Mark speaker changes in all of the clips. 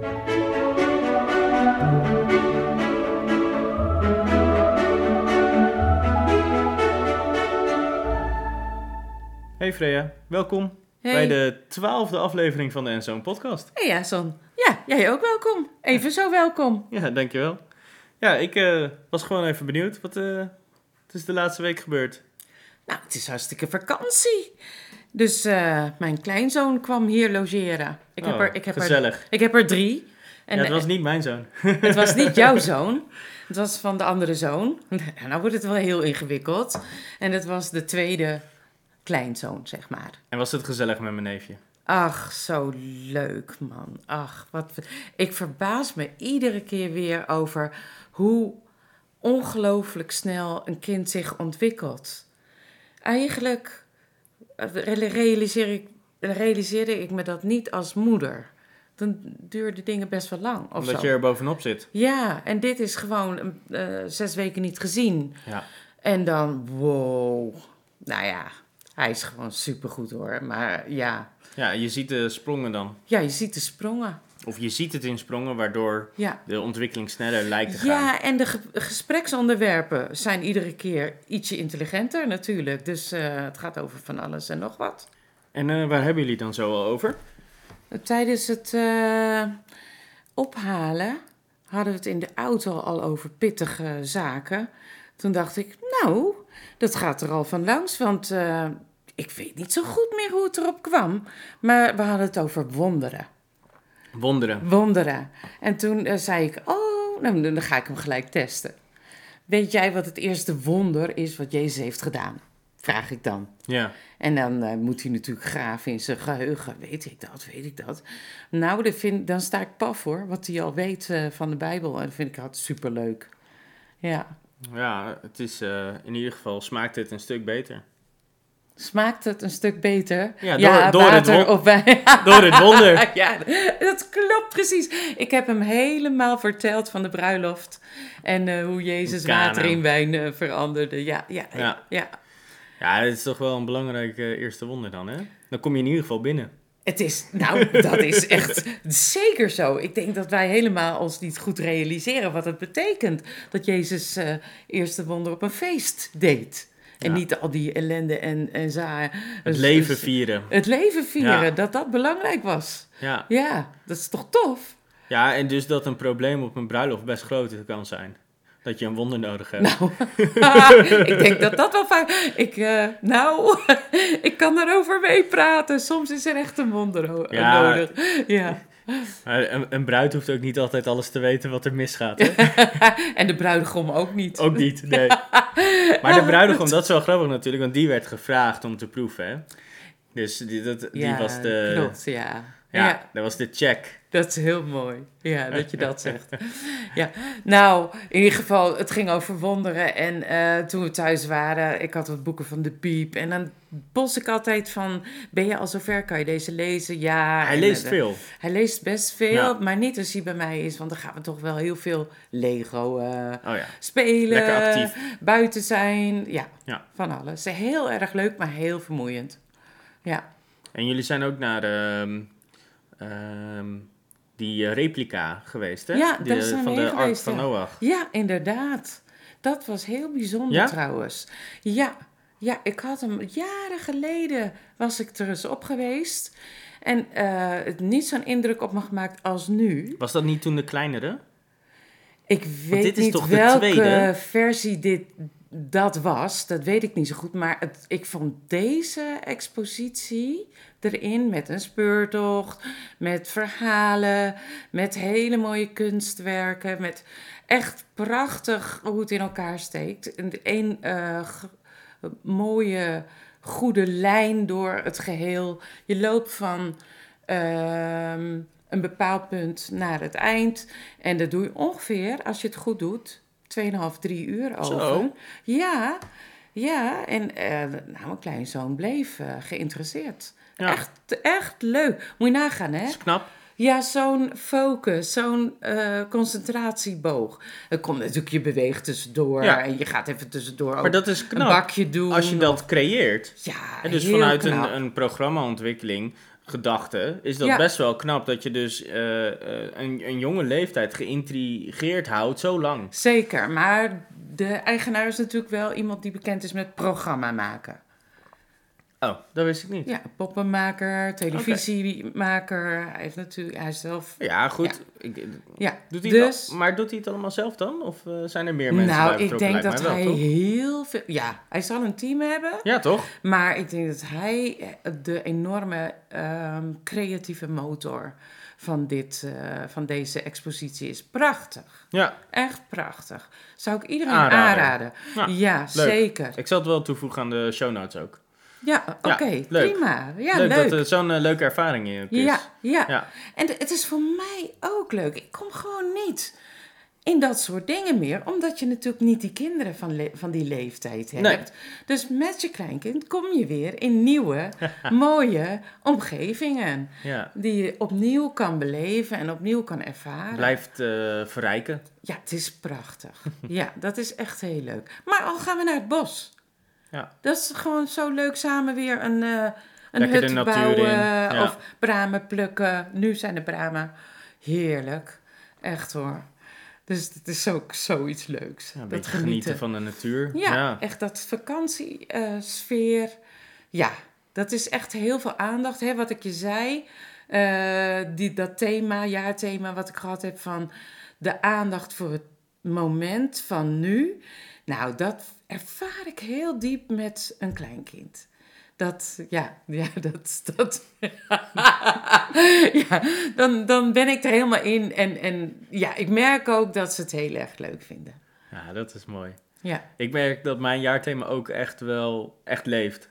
Speaker 1: Hey Freya, welkom
Speaker 2: Hey.
Speaker 1: bij de twaalfde aflevering van de Enzoon podcast.
Speaker 2: Hey Jason. Ja, jij ook welkom. Even zo welkom.
Speaker 1: Ja, dankjewel. Ja, ik eh, was gewoon even benieuwd. Wat, eh, wat is de laatste week gebeurd?
Speaker 2: Nou, het is hartstikke vakantie. Dus eh, mijn kleinzoon kwam hier logeren. Ik, heb,
Speaker 1: Oh,
Speaker 2: er, ik, heb, er,
Speaker 1: gezellig.
Speaker 2: ik heb er drie. En
Speaker 1: ja, het was niet mijn zoon.
Speaker 2: het was niet jouw zoon. Het was van de andere zoon. Nou wordt het wel heel ingewikkeld. En het was de tweede kleinzoon, zeg maar.
Speaker 1: En was het gezellig met mijn neefje?
Speaker 2: Ach, zo leuk, man. Ach, wat. Ik verbaas me iedere keer weer over hoe ongelooflijk snel een kind zich ontwikkelt. Eigenlijk eh, realiseer ik, realiseerde ik me dat niet als moeder. Dan duurden dingen best wel lang. Of
Speaker 1: Omdat
Speaker 2: zo.
Speaker 1: je er bovenop zit.
Speaker 2: Ja, en dit is gewoon eh, zes weken niet gezien.
Speaker 1: Ja.
Speaker 2: En dan, wow. Nou ja, hij is gewoon supergoed hoor. Maar ja,
Speaker 1: ja, je ziet de sprongen dan.
Speaker 2: ja, je ziet de sprongen.
Speaker 1: Of je ziet het in sprongen, waardoor
Speaker 2: Ja.
Speaker 1: de ontwikkeling sneller lijkt te gaan.
Speaker 2: Ja, en de ge- gespreksonderwerpen zijn iedere keer ietsje intelligenter natuurlijk. Dus eh, het gaat over van alles en nog wat.
Speaker 1: En eh, waar hebben jullie dan zo al over?
Speaker 2: Tijdens het eh, ophalen hadden we het in de auto al over pittige zaken. Toen dacht ik, nou, dat gaat er al van langs, want ik weet niet zo goed meer hoe het erop kwam. Maar we hadden het over wonderen.
Speaker 1: Wonderen.
Speaker 2: Wonderen. En toen eh, zei ik, oh, nou, dan ga ik hem gelijk testen. Weet jij wat het eerste wonder is wat Jezus heeft gedaan? Vraag ik dan.
Speaker 1: Ja.
Speaker 2: En dan eh, moet hij natuurlijk graven in zijn geheugen. Weet ik dat, weet ik dat. Nou, dat vind, dan sta ik paf hoor, wat hij al weet eh, van de Bijbel. En dat vind ik altijd superleuk. Ja.
Speaker 1: Ja, het is in ieder geval smaakt het een stuk beter.
Speaker 2: Smaakt het een stuk beter?
Speaker 1: Ja, door- door het
Speaker 2: water wijn.
Speaker 1: Door het wonder.
Speaker 2: ja, dat klopt precies. Ik heb hem helemaal verteld van de bruiloft. En eh, hoe Jezus
Speaker 1: Kana.
Speaker 2: water in wijn eh, veranderde. Ja, ja, ja.
Speaker 1: Ja. het is toch wel een belangrijk eh, eerste wonder dan, hè? Dan kom je in ieder geval binnen.
Speaker 2: Het is, nou, dat is echt zeker zo. Ik denk dat wij helemaal ons niet goed realiseren wat het betekent dat Jezus eerste wonder op een feest deed. En
Speaker 1: Ja.
Speaker 2: niet al die ellende en, en zaar.
Speaker 1: Het
Speaker 2: Dus-
Speaker 1: leven
Speaker 2: dus
Speaker 1: vieren.
Speaker 2: Het leven vieren,
Speaker 1: Ja.
Speaker 2: dat dat belangrijk was.
Speaker 1: Ja.
Speaker 2: Ja, dat is toch tof?
Speaker 1: ja, en dus dat een probleem op een bruiloft best groot kan zijn. Dat je een wonder nodig hebt.
Speaker 2: Nou, ik denk dat dat wel vaak. Ik, eh, nou, ik kan erover meepraten. Soms is er echt een wonder
Speaker 1: Ja.
Speaker 2: nodig. Ja.
Speaker 1: Maar een, een bruid hoeft ook niet altijd alles te weten wat er misgaat. Hè?
Speaker 2: En de bruidegom ook niet.
Speaker 1: Ook niet, nee. Maar de bruidegom, dat is wel grappig natuurlijk, want die werd gevraagd om te proeven. Hè? Dus die, dat, die
Speaker 2: ja,
Speaker 1: was de...
Speaker 2: klopt, ja.
Speaker 1: Ja,
Speaker 2: ja.
Speaker 1: dat was de check.
Speaker 2: Dat is heel mooi. Ja, dat je dat zegt. Ja, nou, in ieder geval, het ging over wonderen. En eh, toen we thuis waren, ik had wat boeken van de Piep. En dan bos ik altijd van, ben je al zover? Kan je deze lezen? Ja.
Speaker 1: Hij
Speaker 2: En,
Speaker 1: leest
Speaker 2: eh,
Speaker 1: veel.
Speaker 2: Hij leest best veel,
Speaker 1: Ja.
Speaker 2: maar niet als hij bij mij is. Want dan gaan we toch wel heel veel Lego eh,
Speaker 1: Oh ja,
Speaker 2: spelen.
Speaker 1: lekker actief.
Speaker 2: Buiten zijn. Ja,
Speaker 1: Ja.
Speaker 2: van alles. Heel erg leuk, maar heel vermoeiend. Ja.
Speaker 1: En jullie zijn ook naar ehm, ehm, die eh, replica geweest, hè?
Speaker 2: Ja,
Speaker 1: Die, eh,
Speaker 2: zijn
Speaker 1: Van de Ark
Speaker 2: geweest,
Speaker 1: van
Speaker 2: ja.
Speaker 1: Noach.
Speaker 2: Ja, inderdaad. Dat was heel bijzonder
Speaker 1: Ja?
Speaker 2: trouwens. Ja, ja, ik had hem jaren geleden was ik er eens op geweest. En eh, het niet zo'n indruk op me gemaakt als nu.
Speaker 1: Was dat niet toen de kleinere?
Speaker 2: Ik weet niet welke
Speaker 1: tweede?
Speaker 2: versie dit dat was. Dat weet ik niet zo goed. Maar het, ik vond deze expositie erin met een speurtocht, met verhalen, met hele mooie kunstwerken, met echt prachtig hoe het in elkaar steekt. En Een eh, mooie, goede lijn door het geheel. Je loopt van ehm, een bepaald punt naar het eind. En dat doe je ongeveer, als je het goed doet, 2,5, 3 uur over.
Speaker 1: Zo.
Speaker 2: Ja, ja. En eh nou, mijn kleinzoon bleef eh, geïnteresseerd.
Speaker 1: Ja.
Speaker 2: Echt, echt leuk. Moet je nagaan, hè?
Speaker 1: Dat is knap.
Speaker 2: Ja, zo'n focus, zo'n eh, concentratieboog. Het komt natuurlijk, je beweegt tussendoor
Speaker 1: Ja.
Speaker 2: en je gaat even tussendoor ook
Speaker 1: Maar dat is
Speaker 2: een
Speaker 1: knap.
Speaker 2: bakje doen.
Speaker 1: Als je dat creëert.
Speaker 2: Ja,
Speaker 1: En dus vanuit
Speaker 2: knap.
Speaker 1: een, een programmaontwikkeling gedachte is dat
Speaker 2: Ja.
Speaker 1: best wel knap dat je dus eh, eh, een, een jonge leeftijd geïntrigeerd houdt zo lang.
Speaker 2: Zeker, maar de eigenaar is natuurlijk wel iemand die bekend is met programma maken.
Speaker 1: Oh, dat wist ik niet.
Speaker 2: Ja, poppenmaker, televisiemaker. Hij heeft natuurlijk, hij is zelf.
Speaker 1: Ja, goed. Ik,
Speaker 2: Ja,
Speaker 1: doet hij
Speaker 2: dus.
Speaker 1: al- maar doet hij het allemaal zelf dan? Of eh, zijn er meer mensen
Speaker 2: nou,
Speaker 1: bij
Speaker 2: ik
Speaker 1: betrokken?
Speaker 2: denk dat hij
Speaker 1: toch?
Speaker 2: heel veel. Ja, hij zal een team hebben.
Speaker 1: Ja, toch?
Speaker 2: Maar ik denk dat hij eh, de enorme ehm, creatieve motor van, dit, eh, van deze expositie is. Prachtig.
Speaker 1: Ja,
Speaker 2: Echt prachtig. Zou ik iedereen
Speaker 1: Aanrader.
Speaker 2: aanraden.
Speaker 1: Ja,
Speaker 2: Ja, zeker.
Speaker 1: ik zal het wel toevoegen aan de show notes ook.
Speaker 2: Ja, oké.
Speaker 1: leuk.
Speaker 2: prima. Ja,
Speaker 1: leuk,
Speaker 2: leuk.
Speaker 1: dat het zo'n eh, leuke ervaring is.
Speaker 2: ja, ja,
Speaker 1: Ja.
Speaker 2: En het is voor mij ook leuk. Ik kom gewoon niet in dat soort dingen meer. Omdat je natuurlijk niet die kinderen van, van die leeftijd hebt.
Speaker 1: Nee.
Speaker 2: Dus met je kleinkind kom je weer in nieuwe, mooie omgevingen.
Speaker 1: ja.
Speaker 2: Die je opnieuw kan beleven en opnieuw kan ervaren.
Speaker 1: Blijft eh, verrijken.
Speaker 2: Ja, het is prachtig. ja, dat is echt heel leuk. Maar al gaan we naar het bos.
Speaker 1: Ja.
Speaker 2: Dat is gewoon zo leuk samen weer een, eh een
Speaker 1: Lekker
Speaker 2: hut bouwen
Speaker 1: ja.
Speaker 2: of bramen plukken. Nu zijn de bramen heerlijk. Echt hoor. Dus het is ook zoiets leuks.
Speaker 1: Ja,
Speaker 2: dat
Speaker 1: genieten van de natuur.
Speaker 2: Ja,
Speaker 1: ja.
Speaker 2: echt dat vakantiesfeer. ja, dat is echt heel veel aandacht. Hè, wat ik je zei, eh, die, dat thema, jaarthema wat ik gehad heb van de aandacht voor het moment van nu. Nou, dat ervaar ik heel diep met een kleinkind. Dat, ja, ja, dat, dat, ja, dan, dan ben ik er helemaal in. En, en ja, ik merk ook dat ze het heel erg leuk vinden.
Speaker 1: ja, dat is mooi.
Speaker 2: Ja.
Speaker 1: Ik merk dat mijn jaarthema ook echt wel echt leeft.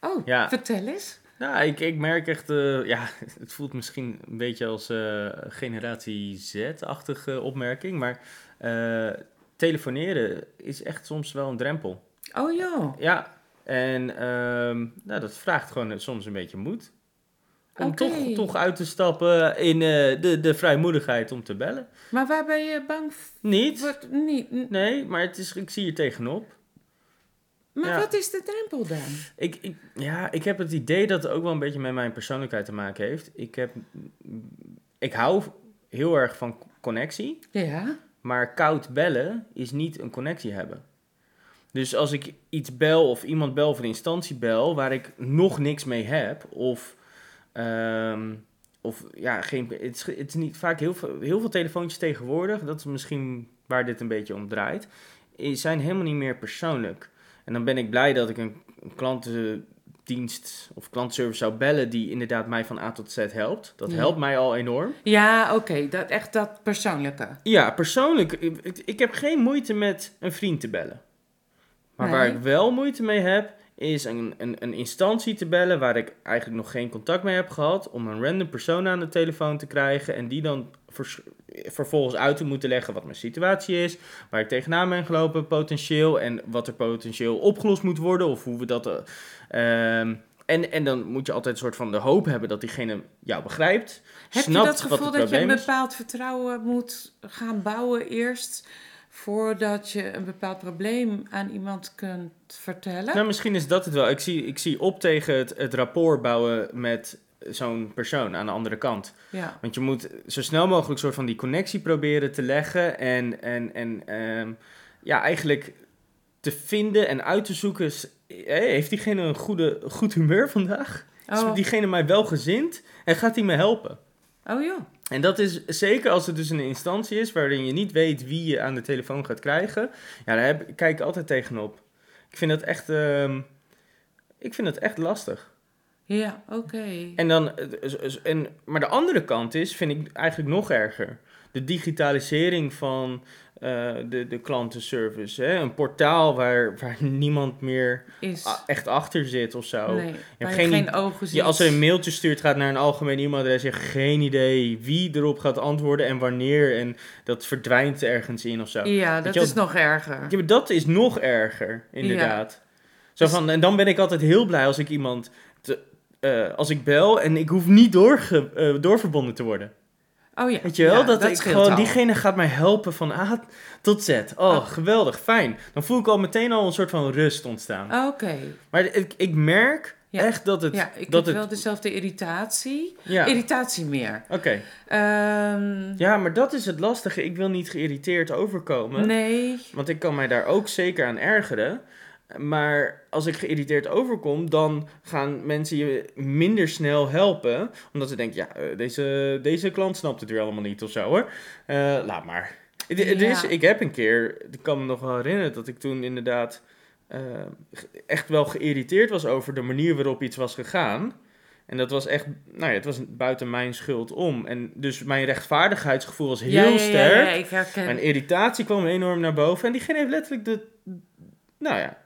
Speaker 2: Oh,
Speaker 1: Ja.
Speaker 2: vertel eens.
Speaker 1: Nou, ik, ik merk echt, eh, ja, het voelt misschien een beetje als eh, generatie Z-achtige opmerking, maar eh, telefoneren is echt soms wel een drempel.
Speaker 2: Oh joh.
Speaker 1: Ja, en ehm, nou, dat vraagt gewoon soms een beetje moed. Om toch, toch uit te stappen in eh, de, de vrijmoedigheid om te bellen.
Speaker 2: Maar waar ben je bang
Speaker 1: Niet?
Speaker 2: voor? Niet. n-
Speaker 1: Nee, maar het is, ik zie er tegenop.
Speaker 2: Maar
Speaker 1: Ja.
Speaker 2: wat is de drempel dan?
Speaker 1: Ik, ik, ja, ik heb het idee dat het ook wel een beetje met mijn persoonlijkheid te maken heeft. Ik, heb, ik hou heel erg van connectie,
Speaker 2: Ja.
Speaker 1: Maar koud bellen is niet een connectie hebben. Dus als ik iets bel of iemand bel of een instantie bel waar ik nog niks mee heb, of, ehm, of ja, geen, het, is, het is niet vaak heel veel, heel veel telefoontjes tegenwoordig, dat is misschien waar dit een beetje om draait, zijn helemaal niet meer persoonlijk. En dan ben ik blij dat ik een, een klantendienst of klantservice zou bellen die inderdaad mij van A tot Z helpt. Dat
Speaker 2: Ja.
Speaker 1: helpt mij al enorm.
Speaker 2: Ja, oké. dat echt dat persoonlijke.
Speaker 1: Ja, persoonlijk, ik, ik- heb geen moeite met een vriend te bellen. Maar waar ik wel moeite mee heb, is een, een, een instantie te bellen waar ik eigenlijk nog geen contact mee heb gehad, om een random persoon aan de telefoon te krijgen en die dan vers- vervolgens uit te moeten leggen wat mijn situatie is, waar ik tegenaan ben gelopen potentieel en wat er potentieel opgelost moet worden of hoe we dat... eh, ehm, en, en dan moet je altijd een soort van de hoop hebben dat diegene jou begrijpt,
Speaker 2: Heb
Speaker 1: snapt
Speaker 2: je dat gevoel dat je een bepaald vertrouwen moet gaan bouwen eerst... voordat je een bepaald probleem aan iemand kunt vertellen?
Speaker 1: Nou, misschien is dat het wel. Ik zie, ik zie op tegen het, het rapport bouwen met zo'n persoon aan de andere kant.
Speaker 2: Ja.
Speaker 1: Want je moet zo snel mogelijk soort van die connectie proberen te leggen. En, en, en ehm, ja, eigenlijk te vinden en uit te zoeken. s- hé, Heeft diegene een goede, goed humeur vandaag? Is
Speaker 2: Oh.
Speaker 1: diegene mij wel gezind? En gaat hij me helpen?
Speaker 2: oh joh.
Speaker 1: En dat is zeker als het dus een instantie is waarin je niet weet wie je aan de telefoon gaat krijgen. Ja, daar heb, kijk ik altijd tegenop. Ik vind dat echt, ehm, ik vind dat echt lastig.
Speaker 2: Ja, oké.
Speaker 1: En dan, eh, s- s- en, maar de andere kant is, vind ik eigenlijk nog erger. De digitalisering van eh, de, de klantenservice. Hè? Een portaal waar, waar niemand meer
Speaker 2: Is...
Speaker 1: echt achter zit of zo.
Speaker 2: nee, je
Speaker 1: geen
Speaker 2: ogen ziet.
Speaker 1: Ja, als er een mailtje stuurt, gaat naar een algemeen e-mailadres. Je hebt geen idee wie erop gaat antwoorden en wanneer. En dat verdwijnt ergens in of zo.
Speaker 2: Ja, dat
Speaker 1: je
Speaker 2: is nog erger.
Speaker 1: Ja, dat is nog erger, inderdaad. Zo
Speaker 2: Dus-
Speaker 1: van, en dan ben ik altijd heel blij als ik iemand... Eh, als ik bel en ik hoef niet doorge, eh, doorverbonden te worden.
Speaker 2: Oh ja.
Speaker 1: Weet je wel?
Speaker 2: ja,
Speaker 1: dat ik
Speaker 2: scheelt
Speaker 1: gewoon,
Speaker 2: al.
Speaker 1: diegene gaat mij helpen van A tot Z. Oh,
Speaker 2: Oh.
Speaker 1: geweldig, fijn. Dan voel ik al meteen al een soort van rust ontstaan.
Speaker 2: Oké.
Speaker 1: Maar ik, ik merk
Speaker 2: Ja.
Speaker 1: Echt dat het...
Speaker 2: ja, ik
Speaker 1: dat
Speaker 2: heb
Speaker 1: het,
Speaker 2: wel dezelfde irritatie.
Speaker 1: ja,
Speaker 2: Irritatie meer.
Speaker 1: oké.
Speaker 2: Ehm,
Speaker 1: Ja, maar dat is het lastige. Ik wil niet geïrriteerd overkomen.
Speaker 2: nee.
Speaker 1: Want ik kan mij daar ook zeker aan ergeren. Maar als ik geïrriteerd overkom, dan gaan mensen je minder snel helpen. Omdat ze denken, ja, eh, deze, deze klant snapt het weer allemaal niet of zo hoor. Eh, laat maar. Is, ik heb een keer, ik kan me nog wel herinneren dat ik toen inderdaad eh, echt wel geïrriteerd was over de manier waarop iets was gegaan. En dat was echt, nou ja, het was buiten mijn schuld om. En dus mijn rechtvaardigheidsgevoel was heel
Speaker 2: ja, ja, ja,
Speaker 1: sterk. Mijn irritatie kwam enorm naar boven. En diegene heeft letterlijk de. Nou ja,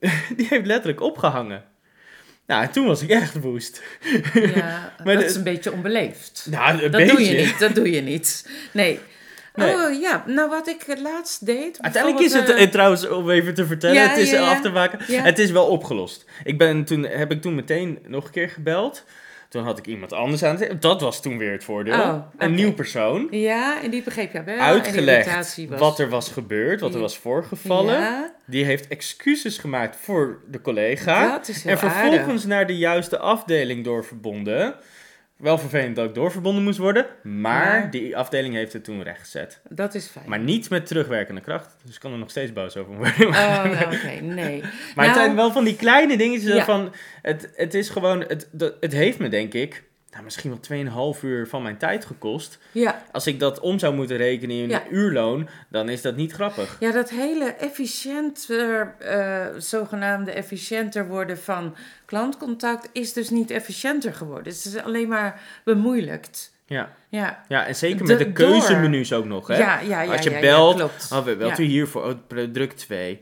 Speaker 1: die heeft letterlijk opgehangen. Nou, en toen was ik echt woest.
Speaker 2: Ja,
Speaker 1: Maar
Speaker 2: dat
Speaker 1: de-
Speaker 2: is een beetje onbeleefd.
Speaker 1: Nou, een
Speaker 2: Dat
Speaker 1: beetje.
Speaker 2: doe je niet, dat doe je niet. Nee.
Speaker 1: Nee.
Speaker 2: Oh ja, nou wat ik het laatst deed.
Speaker 1: Uiteindelijk is het,
Speaker 2: bijvoorbeeld,
Speaker 1: eh, trouwens, om even te vertellen,
Speaker 2: Ja,
Speaker 1: het is
Speaker 2: ja,
Speaker 1: eh,
Speaker 2: ja.
Speaker 1: af te maken. Het is wel opgelost. Ik ben toen, heb ik toen meteen nog een keer gebeld. Toen had ik iemand anders aan het... Dat was toen weer het voordeel.
Speaker 2: Oh,
Speaker 1: Een nieuw persoon.
Speaker 2: Ja, en die begreep je wel.
Speaker 1: Uitgelegd
Speaker 2: was-
Speaker 1: wat er was gebeurd, wat er was voorgevallen.
Speaker 2: Ja,
Speaker 1: Die heeft excuses gemaakt voor de collega.
Speaker 2: dat is heel
Speaker 1: En vervolgens
Speaker 2: aardig.
Speaker 1: naar de juiste afdeling doorverbonden. Wel vervelend dat ik doorverbonden moest worden. Maar
Speaker 2: Ja.
Speaker 1: die afdeling heeft het toen rechtgezet.
Speaker 2: Dat is fijn.
Speaker 1: Maar niet met terugwerkende kracht. Dus ik kan er nog steeds boos over worden.
Speaker 2: Oh, nou, oké, nee.
Speaker 1: Maar het
Speaker 2: Nou,
Speaker 1: zijn wel van die kleine dingetjes
Speaker 2: Ja.
Speaker 1: van... Het, het is gewoon... Het, het heeft me denk ik... Nou, misschien wel 2,5 uur van mijn tijd gekost.
Speaker 2: Ja,
Speaker 1: Als ik dat om zou moeten rekenen in
Speaker 2: Ja.
Speaker 1: uurloon... Dan is dat niet grappig.
Speaker 2: ja, dat hele efficiënter, eh, zogenaamde efficiënter worden van klantcontact is dus niet efficiënter geworden. Het is alleen maar bemoeilijkt.
Speaker 1: Ja,
Speaker 2: Ja,
Speaker 1: ja en zeker met de keuzemenu's ook nog. Hè?
Speaker 2: ja, ja, ja.
Speaker 1: Als je belt. Oh, wilt u hiervoor? Oh, druk 2.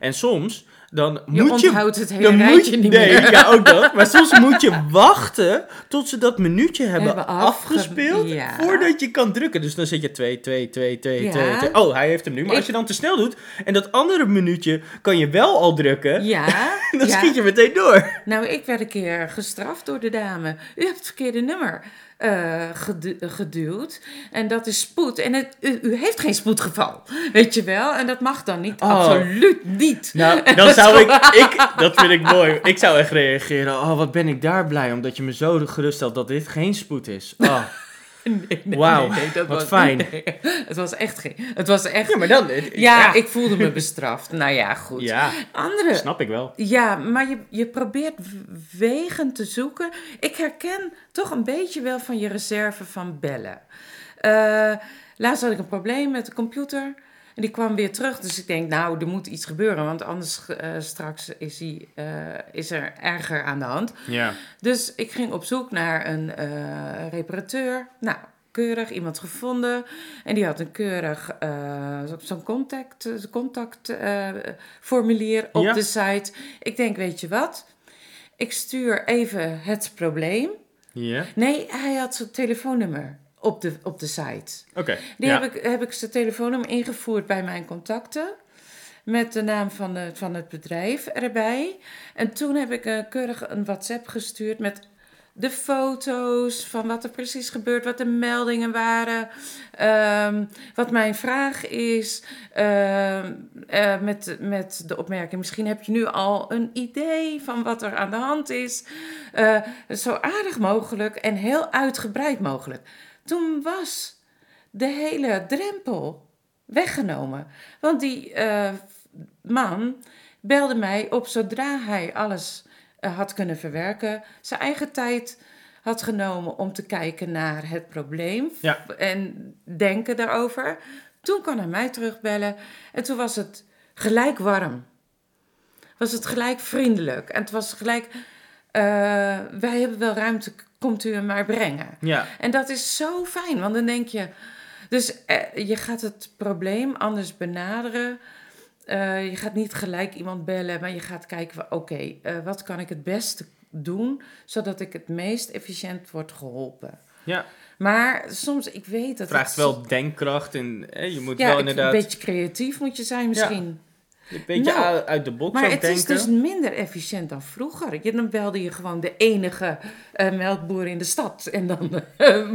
Speaker 1: en soms, dan
Speaker 2: Je
Speaker 1: moet je...
Speaker 2: onthoudt het hele
Speaker 1: Dan moet je,
Speaker 2: niet
Speaker 1: nee,
Speaker 2: meer.
Speaker 1: ja, ook dat. Maar soms moet je wachten tot ze dat minuutje hebben,
Speaker 2: Hebben afge-
Speaker 1: afgespeeld
Speaker 2: ja.
Speaker 1: voordat je kan drukken. Dus dan zit je 2, 2, 2, 2,
Speaker 2: Ja.
Speaker 1: 2, 2. Oh, hij heeft hem nu. Maar als je dan te snel doet en dat andere minuutje kan je wel al drukken,
Speaker 2: Ja,
Speaker 1: dan schiet je meteen door.
Speaker 2: Nou, ik werd een keer gestraft door de dame. U hebt het verkeerde nummer eh, gedu- geduwd. En dat is spoed. En het, u, u heeft geen spoedgeval. Weet je wel? En dat mag dan niet.
Speaker 1: Oh.
Speaker 2: Absoluut niet.
Speaker 1: Nou, dan zou ik, ik, dat vind ik mooi. Ik zou echt reageren. Oh, wat ben ik daar blij omdat je me zo geruststelt dat dit geen spoed is. Oh.
Speaker 2: Nee, nee,
Speaker 1: Wauw,
Speaker 2: nee, dat
Speaker 1: wat
Speaker 2: was-
Speaker 1: fijn.
Speaker 2: het was echt geen. Het was echt.
Speaker 1: Ja, maar dan...
Speaker 2: Ja, ik voelde me bestraft. Nou ja, goed.
Speaker 1: Ja,
Speaker 2: Andere.
Speaker 1: snap ik wel.
Speaker 2: Ja, maar je, je probeert wegen te zoeken. Ik herken toch een beetje wel van je reserve van bellen. Eh, laatst had ik een probleem met de computer. En die kwam weer terug. Dus ik denk, nou, er moet iets gebeuren. Want anders eh, straks is, hij, eh, is er erger aan de hand.
Speaker 1: Ja.
Speaker 2: Dus ik ging op zoek naar een eh, reparateur. Nou, keurig, iemand gevonden. En die had een keurig zo- zo'n contact, contact eh, formulier op
Speaker 1: Ja.
Speaker 2: de site. Ik denk, weet je wat? Ik stuur even het probleem.
Speaker 1: Ja,
Speaker 2: Nee, hij had zijn telefoonnummer op de, op de site.
Speaker 1: oké.
Speaker 2: Die
Speaker 1: ja.
Speaker 2: heb, ik, heb ik zijn telefoonnummer ingevoerd bij mijn contacten. Met de naam van, de, van het bedrijf erbij. En toen heb ik eh, keurig een WhatsApp gestuurd met de foto's van wat er precies gebeurt, wat de meldingen waren, ehm, wat mijn vraag is, ehm, eh, met, met de opmerking, misschien heb je nu al een idee van wat er aan de hand is. Eh, zo aardig mogelijk en heel uitgebreid mogelijk. Toen was de hele drempel weggenomen. Want die eh, man belde mij op zodra hij alles eh, had kunnen verwerken, zijn eigen tijd had genomen om te kijken naar het probleem
Speaker 1: Ja.
Speaker 2: en denken daarover. Toen kon hij mij terugbellen en toen was het gelijk warm. Was het gelijk vriendelijk en het was gelijk, eh, wij hebben wel ruimte, komt u hem maar brengen.
Speaker 1: Ja,
Speaker 2: En dat is zo fijn, want dan denk je. Dus eh, je gaat het probleem anders benaderen. Eh, je gaat niet gelijk iemand bellen, maar je gaat kijken: oké, eh, wat kan ik het beste doen zodat ik het meest efficiënt word geholpen?
Speaker 1: ja.
Speaker 2: Maar soms, ik weet dat.
Speaker 1: Het vraagt
Speaker 2: het-
Speaker 1: wel denkkracht en je moet
Speaker 2: Ja,
Speaker 1: wel inderdaad
Speaker 2: een beetje creatief moet je zijn misschien.
Speaker 1: Een beetje
Speaker 2: Nou,
Speaker 1: uit- de box
Speaker 2: Maar het
Speaker 1: denken.
Speaker 2: is dus minder efficiënt dan vroeger. Je, dan belde je gewoon de enige eh, melkboer in de stad. En dan eh,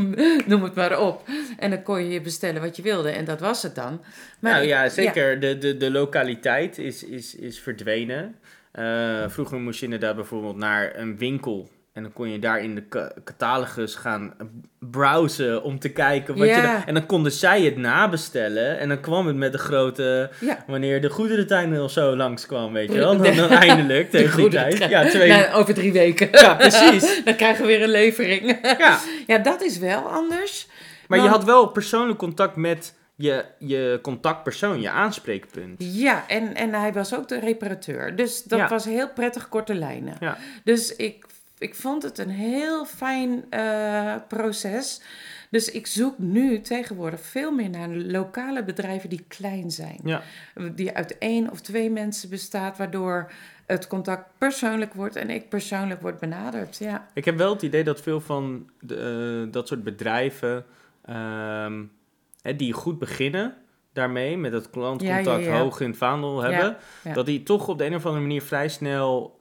Speaker 2: noem het maar op. En dan kon je je bestellen wat je wilde. En dat was het dan. Maar
Speaker 1: nou ja, zeker. De, de, de lokaliteit is, is, is verdwenen. Eh, vroeger moest je inderdaad bijvoorbeeld naar een winkel. En dan kon je daar in de ca- catalogus gaan browsen om te kijken wat je... En dan konden zij het nabestellen. En dan kwam het met de grote...
Speaker 2: Ja.
Speaker 1: Wanneer de goederentrein of zo langskwam, weet je wel. Dan, dan eindelijk,
Speaker 2: De
Speaker 1: tegen die tijd. Ja, twee...
Speaker 2: Nou, over drie weken.
Speaker 1: Ja, precies.
Speaker 2: Dan krijgen we weer een levering.
Speaker 1: Ja.
Speaker 2: Ja, dat is wel anders.
Speaker 1: Maar je had wel persoonlijk contact met je, je contactpersoon, je aanspreekpunt.
Speaker 2: Ja, en, en hij was ook de reparateur. Dus dat
Speaker 1: Ja.
Speaker 2: was heel prettig korte lijnen.
Speaker 1: Ja.
Speaker 2: Dus ik, ik vond het een heel fijn eh, proces. Dus ik zoek nu tegenwoordig veel meer naar lokale bedrijven die klein zijn.
Speaker 1: Ja.
Speaker 2: Die uit één of twee mensen bestaat, waardoor het contact persoonlijk wordt en ik persoonlijk word benaderd. Ja,
Speaker 1: Ik heb wel het idee dat veel van de, eh, dat soort bedrijven, ehm, hè, die goed beginnen daarmee, met dat klantcontact
Speaker 2: Ja, ja, ja.
Speaker 1: hoog in het vaandel hebben, dat die toch op de een of andere manier vrij snel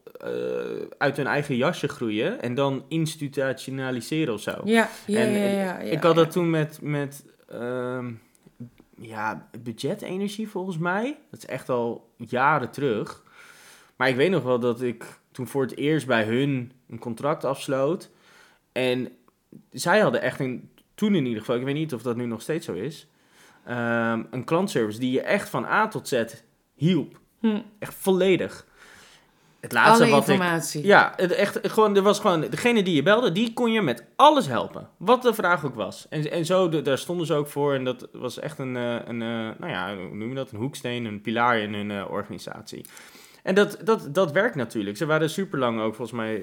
Speaker 1: uit hun eigen jasje groeien en dan institutionaliseren of zo.
Speaker 2: ja, ja,
Speaker 1: En,
Speaker 2: ja,
Speaker 1: eh,
Speaker 2: ja, ja,
Speaker 1: ik had dat toen met, met ehm, ja, budgetenergie volgens mij. Dat is echt al jaren terug. Maar ik weet nog wel dat ik toen voor het eerst bij hun een contract afsloot. En zij hadden echt een, toen in ieder geval, ik weet niet of dat nu nog steeds zo is, ehm, een klantservice die je echt van A tot Z hielp.
Speaker 2: Hm.
Speaker 1: Echt volledig. Het laatste
Speaker 2: Alle
Speaker 1: wat ik
Speaker 2: informatie.
Speaker 1: ja, het echt, gewoon, er was gewoon, degene die je belde, die kon je met alles helpen. Wat de vraag ook was. En, en zo, de- daar stonden ze ook voor. En dat was echt een, eh, een eh, nou ja, hoe noem je dat? Een hoeksteen, een pilaar in hun eh, organisatie. En dat, dat, dat werkt natuurlijk. Ze waren super lang ook volgens mij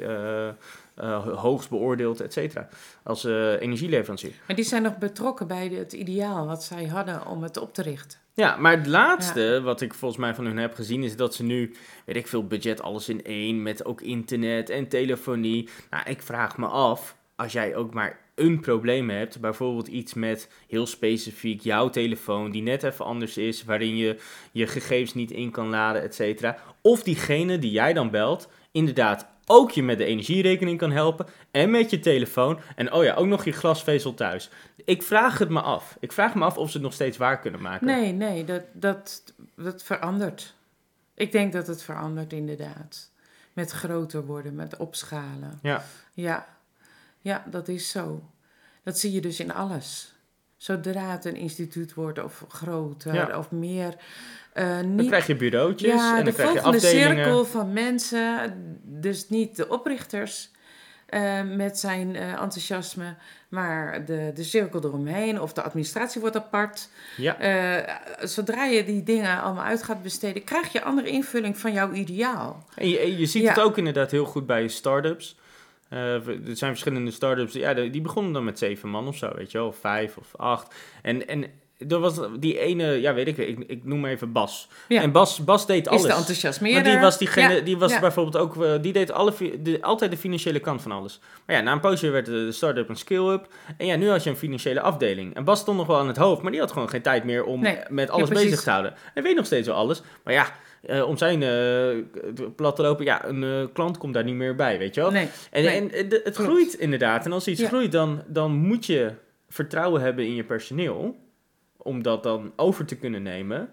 Speaker 1: hoogst beoordeeld, et cetera. Als energieleverancier.
Speaker 2: Maar die zijn nog betrokken bij het ideaal wat zij hadden om het op te richten.
Speaker 1: Ja, maar het laatste wat ik volgens mij van hun heb gezien is dat ze nu, weet ik veel, budget alles in één met ook internet en telefonie. Nou, ik vraag me af, als jij ook maar een probleem hebt, bijvoorbeeld iets met heel specifiek jouw telefoon die net even anders is, waarin je je gegevens niet in kan laden, et cetera. Of diegene die jij dan belt, inderdaad ook je met de energierekening kan helpen en met je telefoon en oh ja, ook nog je glasvezel thuis. Ik vraag het me af. Ik vraag me af of ze het nog steeds waar kunnen maken.
Speaker 2: Nee, nee, dat, dat, dat verandert. Ik denk dat het verandert inderdaad. Met groter worden, met opschalen.
Speaker 1: Ja.
Speaker 2: Ja, ja dat is zo. Dat zie je dus in alles. Zodra het een instituut wordt of groter
Speaker 1: Ja.
Speaker 2: of meer. eh,
Speaker 1: Dan
Speaker 2: niet,
Speaker 1: krijg je bureautjes
Speaker 2: ja,
Speaker 1: en
Speaker 2: de
Speaker 1: dan krijg je afdelingen.
Speaker 2: cirkel van mensen, dus niet de oprichters eh, met zijn eh, enthousiasme, maar de, de cirkel eromheen of de administratie wordt apart.
Speaker 1: Ja,
Speaker 2: zodra je die dingen allemaal uit gaat besteden, krijg je andere invulling van jouw ideaal.
Speaker 1: en je, je ziet
Speaker 2: Ja.
Speaker 1: het ook inderdaad heel goed bij start-ups. Eh, er zijn verschillende start-ups, ja, die begonnen dan met zeven man of zo, weet je wel, of vijf of acht. En, en er was die ene, ja weet ik, ik, ik noem maar even Bas.
Speaker 2: Ja.
Speaker 1: En Bas, Bas deed alles.
Speaker 2: Is de enthousiasmeerder.
Speaker 1: Want die was, diegene,
Speaker 2: Ja,
Speaker 1: die was
Speaker 2: ja.
Speaker 1: bijvoorbeeld ook, eh, die deed alle, de, altijd de financiële kant van alles. Maar ja, na een poosje werd de start-up een skill-up. En ja, nu had je een financiële afdeling. En Bas stond nog wel aan het hoofd, maar die had gewoon geen tijd meer om
Speaker 2: Nee,
Speaker 1: met alles bezig te houden. Hij weet nog steeds wel alles. Maar ja, eh, om zijn eh, plat te lopen, ja, een eh, klant komt daar niet meer bij, weet je wel.
Speaker 2: Nee,
Speaker 1: En,
Speaker 2: nee.
Speaker 1: en het
Speaker 2: Klopt.
Speaker 1: groeit inderdaad. En als iets
Speaker 2: Ja.
Speaker 1: groeit, dan, dan moet je vertrouwen hebben in je personeel. Om dat dan over te kunnen nemen.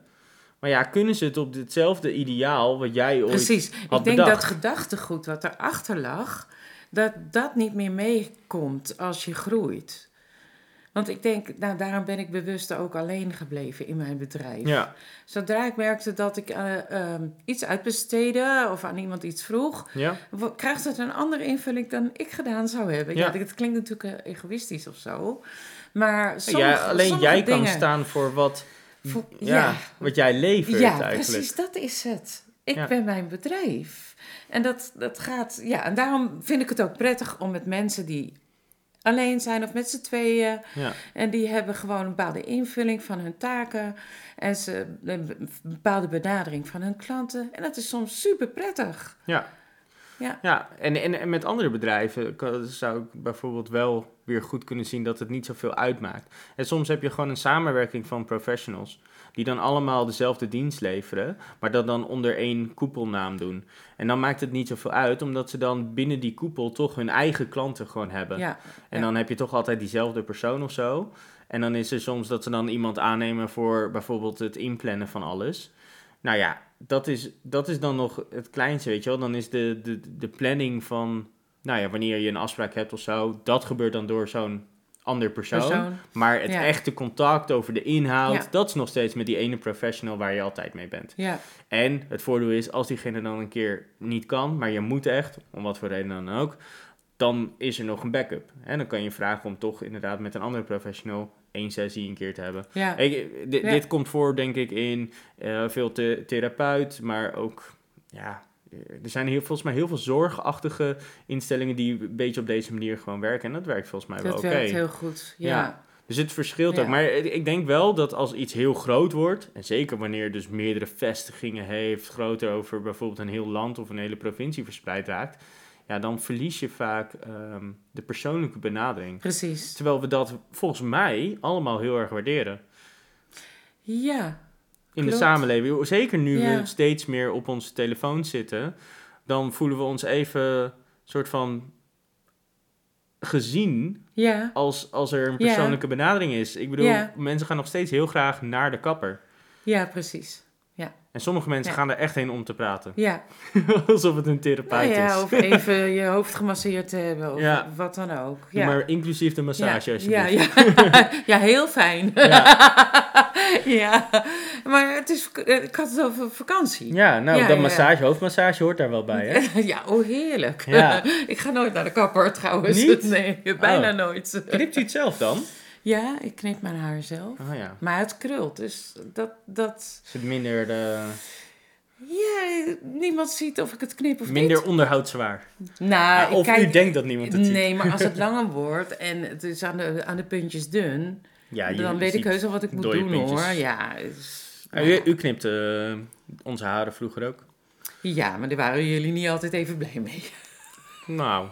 Speaker 1: Maar ja, kunnen ze het op hetzelfde ideaal wat jij ooit...
Speaker 2: Precies.
Speaker 1: had
Speaker 2: Ik denk
Speaker 1: bedacht.
Speaker 2: dat gedachtegoed wat erachter lag, dat dat niet meer meekomt als je groeit. Want ik denk, nou, daarom ben ik bewust ook alleen gebleven in mijn bedrijf.
Speaker 1: Ja,
Speaker 2: Zodra ik merkte dat ik eh, ehm, iets uitbesteedde of aan iemand iets vroeg,
Speaker 1: ja,
Speaker 2: krijgt het een andere invulling dan ik gedaan zou hebben.
Speaker 1: Ja.
Speaker 2: Ja. het klinkt natuurlijk eh, egoïstisch of zo. Maar
Speaker 1: ja
Speaker 2: sommige,
Speaker 1: alleen jij kan staan voor wat,
Speaker 2: Voor-
Speaker 1: ja, wat jij levert
Speaker 2: Ja,
Speaker 1: eigenlijk.
Speaker 2: precies, dat is het. Ik ben mijn bedrijf. En dat, dat gaat, ja, en daarom vind ik het ook prettig om met mensen die alleen zijn of met z'n tweeën.
Speaker 1: Ja,
Speaker 2: En die hebben gewoon een bepaalde invulling van hun taken. En ze, een bepaalde benadering van hun klanten. En dat is soms super prettig.
Speaker 1: ja.
Speaker 2: Ja.
Speaker 1: Ja, en, en, en met andere bedrijven zou ik bijvoorbeeld wel weer goed kunnen zien dat het niet zoveel uitmaakt. En soms heb je gewoon een samenwerking van professionals die dan allemaal dezelfde dienst leveren, maar dat dan onder één koepelnaam doen. En dan maakt het niet zoveel uit, omdat ze dan binnen die koepel toch hun eigen klanten gewoon hebben.
Speaker 2: Ja,
Speaker 1: En
Speaker 2: ja.
Speaker 1: dan heb je toch altijd diezelfde persoon of zo. En dan is er soms dat ze dan iemand aannemen voor bijvoorbeeld het inplannen van alles. Nou ja, dat is, dat is dan nog het kleinste, weet je wel. Dan is de, de, de planning van, nou ja, wanneer je een afspraak hebt of zo, dat gebeurt dan door zo'n ander persoon.
Speaker 2: Persoon.
Speaker 1: Maar het
Speaker 2: Ja.
Speaker 1: echte contact over de inhoud,
Speaker 2: Ja.
Speaker 1: dat is nog steeds met die ene professional waar je altijd mee bent.
Speaker 2: Ja,
Speaker 1: En het voordeel is, als diegene dan een keer niet kan, maar je moet echt, om wat voor reden dan ook, dan is er nog een backup. En dan kan je vragen om toch inderdaad met een andere professional één sessie een keer te hebben.
Speaker 2: ja.
Speaker 1: Ik, di-
Speaker 2: Ja.
Speaker 1: Dit komt voor, denk ik, in eh, veel the- therapeut, maar ook, ja, eh, er zijn heel, volgens mij heel veel zorgachtige instellingen die een beetje op deze manier gewoon werken. En dat werkt volgens mij wel
Speaker 2: dat
Speaker 1: oké.
Speaker 2: werkt heel goed. Ja.
Speaker 1: Ja. Dus het verschilt ook. Maar ik ik denk wel dat als iets heel groot wordt, en zeker wanneer dus meerdere vestigingen heeft, groter over bijvoorbeeld een heel land of een hele provincie verspreid raakt, ja, dan verlies je vaak ehm, de persoonlijke benadering.
Speaker 2: Precies.
Speaker 1: Terwijl we dat volgens mij allemaal heel erg waarderen
Speaker 2: Ja,
Speaker 1: in de samenleving. Zeker nu
Speaker 2: Ja.
Speaker 1: we steeds meer op onze telefoon zitten, dan voelen we ons even soort van gezien
Speaker 2: ja,
Speaker 1: als, als er een
Speaker 2: Ja.
Speaker 1: persoonlijke benadering is. Ik bedoel, mensen gaan nog steeds heel graag naar de kapper.
Speaker 2: ja, precies.
Speaker 1: En sommige mensen
Speaker 2: Ja.
Speaker 1: gaan er echt heen om te praten.
Speaker 2: Ja,
Speaker 1: Alsof het een
Speaker 2: nou
Speaker 1: therapeut
Speaker 2: ja
Speaker 1: is.
Speaker 2: of even je hoofd gemasseerd te hebben of
Speaker 1: Ja.
Speaker 2: wat dan ook. Ja.
Speaker 1: Maar inclusief de massage alsjeblieft.
Speaker 2: ja, ja. ja, heel fijn.
Speaker 1: Ja.
Speaker 2: Ja, maar het is, ik had het over vakantie.
Speaker 1: Ja, nou, dat massage, hoofdmassage hoort daar wel bij, hè?
Speaker 2: Ja, oh heerlijk.
Speaker 1: Ja.
Speaker 2: ik ga nooit naar de kapper trouwens.
Speaker 1: Niet?
Speaker 2: Nee, bijna
Speaker 1: Oh.
Speaker 2: nooit.
Speaker 1: Knipt u het zelf dan?
Speaker 2: Ja, ik knip mijn haar zelf.
Speaker 1: Oh ja.
Speaker 2: Maar het krult, dus dat, dat...
Speaker 1: Is het minder, eh,
Speaker 2: Ja, niemand ziet of ik het knip of
Speaker 1: minder
Speaker 2: niet.
Speaker 1: onderhoudswaar?
Speaker 2: Nou,
Speaker 1: Ja,
Speaker 2: ik
Speaker 1: of
Speaker 2: kijk...
Speaker 1: u denkt dat niemand het ziet?
Speaker 2: Nee, maar als het langer wordt en het is aan de, aan de puntjes dun,
Speaker 1: Ja,
Speaker 2: dan weet ik heus al wat ik moet doen
Speaker 1: puntjes.
Speaker 2: hoor. Ja, is-
Speaker 1: Ah, u, u knipt eh, onze haren vroeger ook?
Speaker 2: ja, maar daar waren jullie niet altijd even blij mee.
Speaker 1: Nou,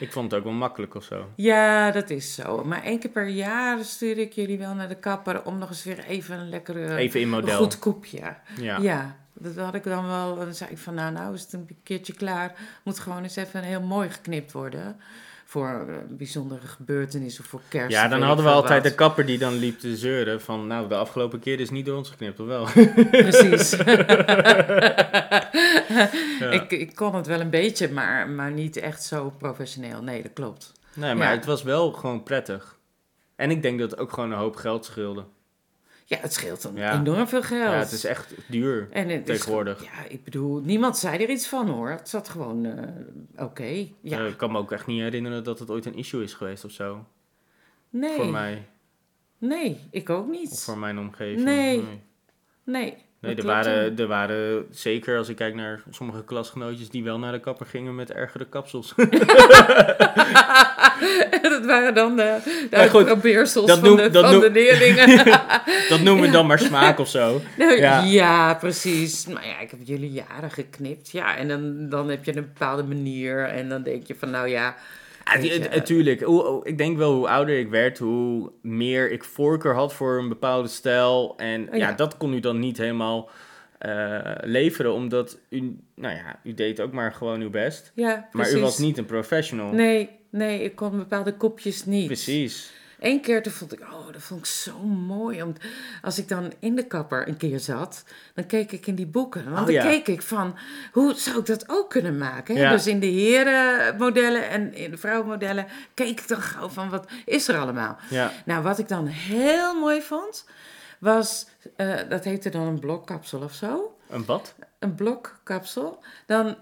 Speaker 1: ik vond het ook wel makkelijk of zo.
Speaker 2: Ja, dat is zo. Maar één keer per jaar stuur ik jullie wel naar de kapper om nog eens weer even een lekkere,
Speaker 1: Even in model.
Speaker 2: goed koepje.
Speaker 1: Ja.
Speaker 2: Ja. dat had ik dan wel. Dan zei ik van, nou, nou is het een keertje klaar. Moet gewoon eens even heel mooi geknipt worden. Voor eh, bijzondere gebeurtenissen of voor kerst.
Speaker 1: Ja, dan hadden we altijd
Speaker 2: wat.
Speaker 1: de kapper die dan liep te zeuren van... Nou, de afgelopen keer is niet door ons geknipt, of wel?
Speaker 2: Precies.
Speaker 1: Ja.
Speaker 2: ik, ik kon het wel een beetje, maar, maar niet echt zo professioneel. Nee, dat klopt.
Speaker 1: Nee, maar
Speaker 2: Ja.
Speaker 1: het was wel gewoon prettig. En ik denk dat het ook gewoon een hoop geld scheelde.
Speaker 2: Ja, het scheelt dan
Speaker 1: Ja.
Speaker 2: enorm veel geld.
Speaker 1: Ja, het is echt duur.
Speaker 2: En het is
Speaker 1: tegenwoordig.
Speaker 2: ja, ik bedoel, niemand zei er iets van hoor. Het zat gewoon eh, oké. Ja,
Speaker 1: Eh, ik kan me ook echt niet herinneren dat het ooit een issue is geweest of zo.
Speaker 2: nee.
Speaker 1: Voor mij
Speaker 2: Nee, ik ook niet.
Speaker 1: of voor mijn omgeving.
Speaker 2: Nee.
Speaker 1: Nee,
Speaker 2: Nee.
Speaker 1: Nee, er, waren, er waren zeker als ik kijk naar sommige klasgenootjes die wel naar de kapper gingen met ergere kapsels.
Speaker 2: dat waren dan de, de
Speaker 1: goed,
Speaker 2: van,
Speaker 1: noem-
Speaker 2: de, van
Speaker 1: noem-
Speaker 2: de leerlingen.
Speaker 1: dat noemen we dan maar smaak of zo.
Speaker 2: Nou,
Speaker 1: Ja.
Speaker 2: ja. precies. Maar ja, ik heb jullie jaren geknipt. Ja, en dan, dan heb je een bepaalde manier. En dan denk je van, nou ja...
Speaker 1: Ja, Natuurlijk. Hoe- Ik denk wel hoe ouder ik werd, hoe meer ik voorkeur had voor een bepaalde stijl. En
Speaker 2: Oh,
Speaker 1: ja,
Speaker 2: ja.
Speaker 1: dat kon u dan niet helemaal eh, leveren, omdat u, nou ja, u deed ook maar gewoon uw best.
Speaker 2: Ja,
Speaker 1: Maar u was niet een professional.
Speaker 2: Nee, nee, ik kon bepaalde kopjes niet.
Speaker 1: Precies.
Speaker 2: Eén keer toen vond ik, oh, dat vond ik zo mooi. Om, als ik dan in de kapper een keer zat, dan keek ik in die boeken. Want
Speaker 1: Oh,
Speaker 2: dan
Speaker 1: ja.
Speaker 2: keek ik van, hoe zou ik dat ook kunnen maken?
Speaker 1: Ja.
Speaker 2: Dus in de herenmodellen en in de vrouwenmodellen keek ik dan gauw van, wat is er allemaal?
Speaker 1: Ja.
Speaker 2: Nou, wat ik dan heel mooi vond, was, eh, dat heette dan een blokkapsel of zo.
Speaker 1: Een wat?
Speaker 2: Een blokkapsel. Dan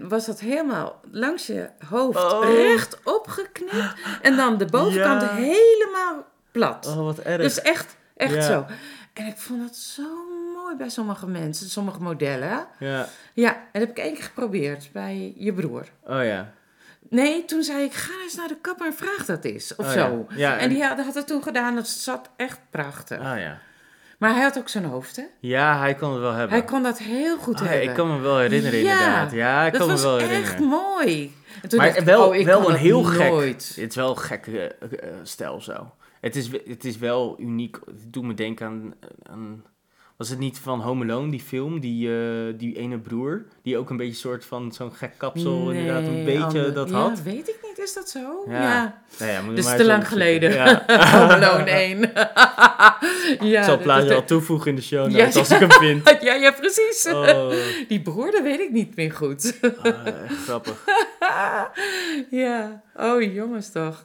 Speaker 2: was dat helemaal langs je hoofd
Speaker 1: Oh.
Speaker 2: recht opgeknipt. En dan de bovenkant
Speaker 1: Ja.
Speaker 2: helemaal plat.
Speaker 1: Oh, wat erg.
Speaker 2: Dus echt, echt
Speaker 1: Ja.
Speaker 2: zo. En ik vond dat zo mooi bij sommige mensen, sommige modellen.
Speaker 1: Ja.
Speaker 2: Ja, en dat heb ik één keer geprobeerd bij je broer.
Speaker 1: Oh ja.
Speaker 2: Nee, toen zei ik, ga eens naar de kapper en vraag dat eens. Of
Speaker 1: Oh,
Speaker 2: zo.
Speaker 1: Ja. Ja,
Speaker 2: En die had, had het toen gedaan, dat zat echt prachtig.
Speaker 1: Ah ja.
Speaker 2: Maar hij had ook zijn hoofd, hè?
Speaker 1: Ja, hij kon het wel hebben.
Speaker 2: Hij kon dat heel goed
Speaker 1: Ah,
Speaker 2: hebben.
Speaker 1: ik kan me wel herinneren
Speaker 2: Ja,
Speaker 1: inderdaad. Ja, ik
Speaker 2: dat
Speaker 1: kan me
Speaker 2: was
Speaker 1: wel
Speaker 2: echt
Speaker 1: herinneren.
Speaker 2: mooi. En toen
Speaker 1: Maar
Speaker 2: dacht ik,
Speaker 1: wel,
Speaker 2: oh, ik
Speaker 1: wel
Speaker 2: kan
Speaker 1: een
Speaker 2: dat
Speaker 1: heel gek.
Speaker 2: nooit.
Speaker 1: Het is wel een gekke eh, eh, stijl zo. Het is, het is wel uniek. Het doet me denken aan, aan... Was het niet van Home Alone, die film? Die, eh, die ene broer, die ook een beetje soort van zo'n gek kapsel inderdaad een
Speaker 2: Nee,
Speaker 1: beetje
Speaker 2: ander-
Speaker 1: dat
Speaker 2: ja,
Speaker 1: had.
Speaker 2: weet ik niet is dat zo?
Speaker 1: Ja.
Speaker 2: Ja.
Speaker 1: Nou ja, moet je
Speaker 2: Dus
Speaker 1: maar
Speaker 2: te lang geleden.
Speaker 1: Ja.
Speaker 2: Home Alone 1. ja,
Speaker 1: ik zal het plaatje
Speaker 2: dat-
Speaker 1: al toevoegen in de show notes als ik hem vind.
Speaker 2: ja, ja, precies.
Speaker 1: Oh,
Speaker 2: Die broer, weet ik niet meer goed.
Speaker 1: ah, grappig.
Speaker 2: ja, oh jongens toch.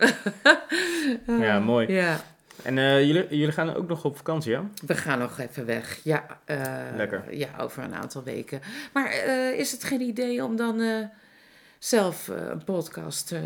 Speaker 1: Ja, mooi.
Speaker 2: Ja,
Speaker 1: En eh, jullie, jullie gaan ook nog op vakantie, ja?
Speaker 2: we gaan nog even weg. Ja, eh,
Speaker 1: Lekker.
Speaker 2: Ja, over een aantal weken. Maar eh, is het geen idee om dan zelf een podcast te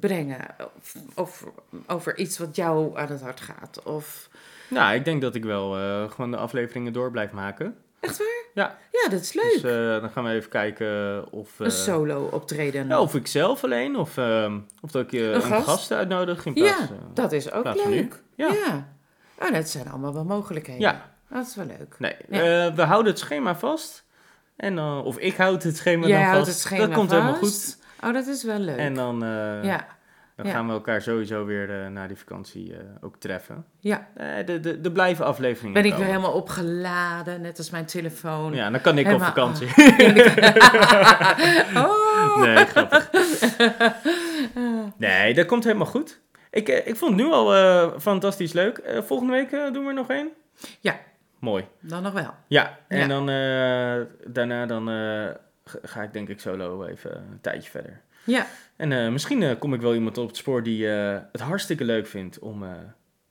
Speaker 2: brengen? Of, of over iets wat jou aan het hart gaat? Of...
Speaker 1: Nou, ik denk dat ik wel gewoon de afleveringen door blijf maken.
Speaker 2: Echt waar?
Speaker 1: Ja.
Speaker 2: Ja, dat is leuk.
Speaker 1: Dus eh, dan gaan we even kijken of... eh,
Speaker 2: een solo optreden.
Speaker 1: ja, of ik zelf alleen, of, ehm, of dat ik eh,
Speaker 2: Een
Speaker 1: een,
Speaker 2: gast?
Speaker 1: gast uitnodig in plaats,
Speaker 2: ja,
Speaker 1: eh,
Speaker 2: dat is ook leuk.
Speaker 1: Ja.
Speaker 2: ja. Oh, dat zijn allemaal wel mogelijkheden.
Speaker 1: Ja,
Speaker 2: Dat is wel leuk.
Speaker 1: nee.
Speaker 2: Ja.
Speaker 1: eh, we houden het schema vast. En, dan of ik houd het schema
Speaker 2: Jij
Speaker 1: dan vast.
Speaker 2: het schema
Speaker 1: dat komt helemaal goed.
Speaker 2: Oh, dat is wel leuk.
Speaker 1: En dan, eh,
Speaker 2: ja,
Speaker 1: dan
Speaker 2: ja.
Speaker 1: gaan we elkaar sowieso weer eh, na die vakantie eh, ook treffen.
Speaker 2: ja.
Speaker 1: Eh, de, de, de blijven afleveringen
Speaker 2: Ben ik weer helemaal opgeladen, net als mijn telefoon.
Speaker 1: Ja, dan kan ik
Speaker 2: Helemaal-
Speaker 1: op vakantie.
Speaker 2: oh!
Speaker 1: nee, grappig. Nee, dat komt helemaal goed. Ik, ik vond het nu al fantastisch leuk. Volgende week doen we er nog één?
Speaker 2: Ja.
Speaker 1: Mooi.
Speaker 2: Dan nog wel.
Speaker 1: Ja, en
Speaker 2: Ja.
Speaker 1: dan daarna dan, ga ik denk ik solo even een tijdje verder.
Speaker 2: Ja.
Speaker 1: En eh, misschien eh, kom ik wel iemand op het spoor die eh, het hartstikke leuk vindt om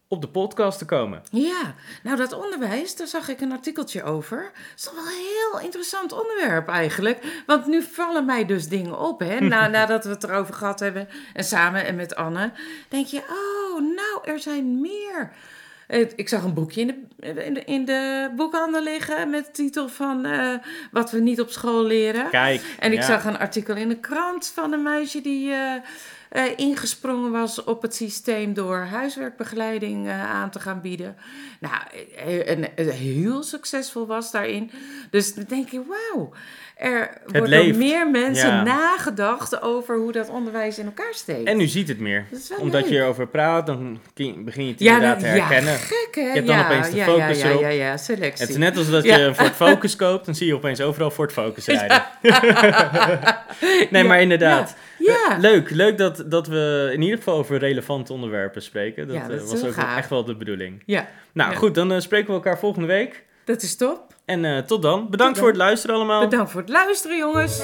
Speaker 1: op de podcast te komen.
Speaker 2: Ja, nou dat onderwijs, daar zag ik een artikeltje over. Dat is toch wel een heel interessant onderwerp eigenlijk. Want nu vallen mij dus dingen op, hè. Na, nadat we het erover gehad hebben en samen en met Anne. Denk je, oh, nou, er zijn meer. Ik zag een boekje in de, in de, in de boekhandel liggen met de titel van eh, Wat we niet op school leren.
Speaker 1: Kijk.
Speaker 2: En ik
Speaker 1: ja.
Speaker 2: zag een artikel in de krant van een meisje die eh, eh, ingesprongen was op het systeem door huiswerkbegeleiding aan te gaan bieden. Nou, en, heel succesvol was daarin. Dus dan denk je, wauw, er
Speaker 1: leeft.
Speaker 2: meer mensen
Speaker 1: Ja.
Speaker 2: nagedacht over hoe dat onderwijs in elkaar steekt.
Speaker 1: En nu ziet het meer. Omdat
Speaker 2: leuk.
Speaker 1: je erover praat, dan begin je het
Speaker 2: ja,
Speaker 1: inderdaad te herkennen.
Speaker 2: Ja, gek hè?
Speaker 1: Je hebt dan opeens de focus
Speaker 2: ja, ja,
Speaker 1: erop.
Speaker 2: ja, ja, selectie.
Speaker 1: Het is net als dat je een Ford Focus koopt, dan zie je opeens overal Ford Focus rijden. nee, maar inderdaad.
Speaker 2: Ja.
Speaker 1: Eh, Leuk, leuk dat, dat we in ieder geval over relevante onderwerpen spreken. Dat, eh, was ook
Speaker 2: gaaf.
Speaker 1: echt wel de bedoeling.
Speaker 2: ja,
Speaker 1: Nou goed, dan eh, spreken we elkaar volgende week.
Speaker 2: dat is top.
Speaker 1: En eh, tot dan. Bedankt
Speaker 2: dan.
Speaker 1: voor het luisteren allemaal.
Speaker 2: Bedankt voor het luisteren, jongens.